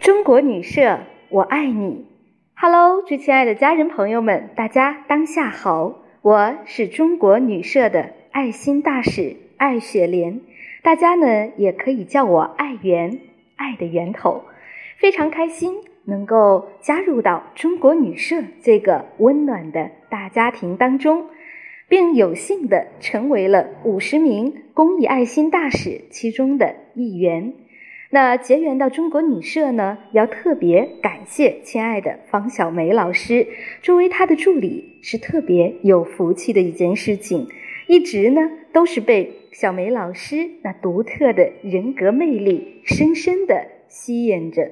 中国女社，我爱你。Hello，最亲爱的家人朋友们，大家当下好，我是中国女社的爱心大使艾雪莲，大家呢也可以叫我爱媛，爱的源头。非常开心能够加入到中国女社这个温暖的大家庭当中，并有幸的成为了五十名公益爱心大使其中的一员。那结缘到中国女社呢，要特别感谢亲爱的方小梅老师，作为她的助理是特别有福气的一件事情。一直呢都是被小梅老师那独特的人格魅力深深的吸引着。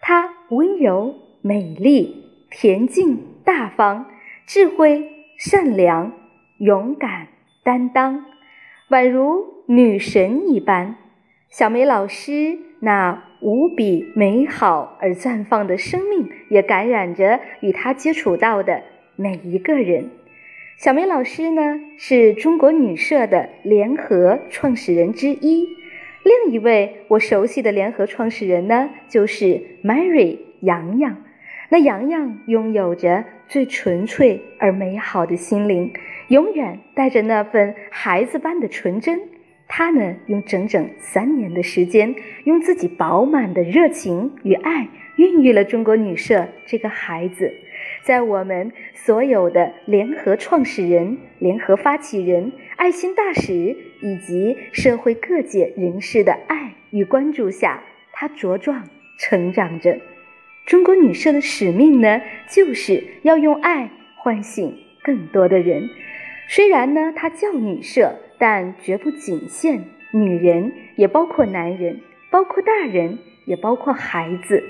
她温柔、美丽、恬静、大方、智慧、善良、勇敢、担当，宛如女神一般。小梅老师。那无比美好而绽放的生命，也感染着与她接触到的每一个人。小梅老师呢，是中国女社的联合创始人之一。另一位我熟悉的联合创始人呢，就是 Mary 洋洋。那洋洋拥有着最纯粹而美好的心灵，永远带着那份孩子般的纯真。他呢，用整整三年的时间，用自己饱满的热情与爱，孕育了中国女社这个孩子。在我们所有的联合创始人、联合发起人、爱心大使以及社会各界人士的爱与关注下，他茁壮成长着。中国女社的使命呢，就是要用爱唤醒更多的人。虽然呢，它叫女社。但绝不仅限女人，也包括男人，包括大人，也包括孩子。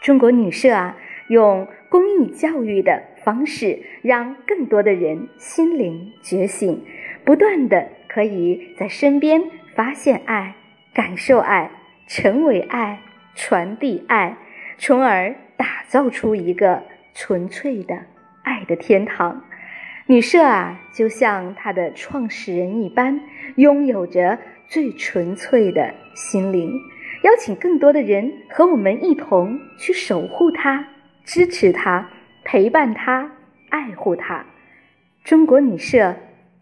中国女社啊，用公益教育的方式，让更多的人心灵觉醒，不断的可以在身边发现爱、感受爱、成为爱、传递爱，从而打造出一个纯粹的爱的天堂。女社啊，就像它的创始人一般，拥有着最纯粹的心灵。邀请更多的人和我们一同去守护它、支持它、陪伴它、爱护它。中国女社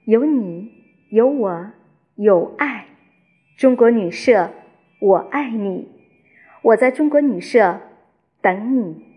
有你，有我，有爱。中国女社，我爱你。我在中国女社等你。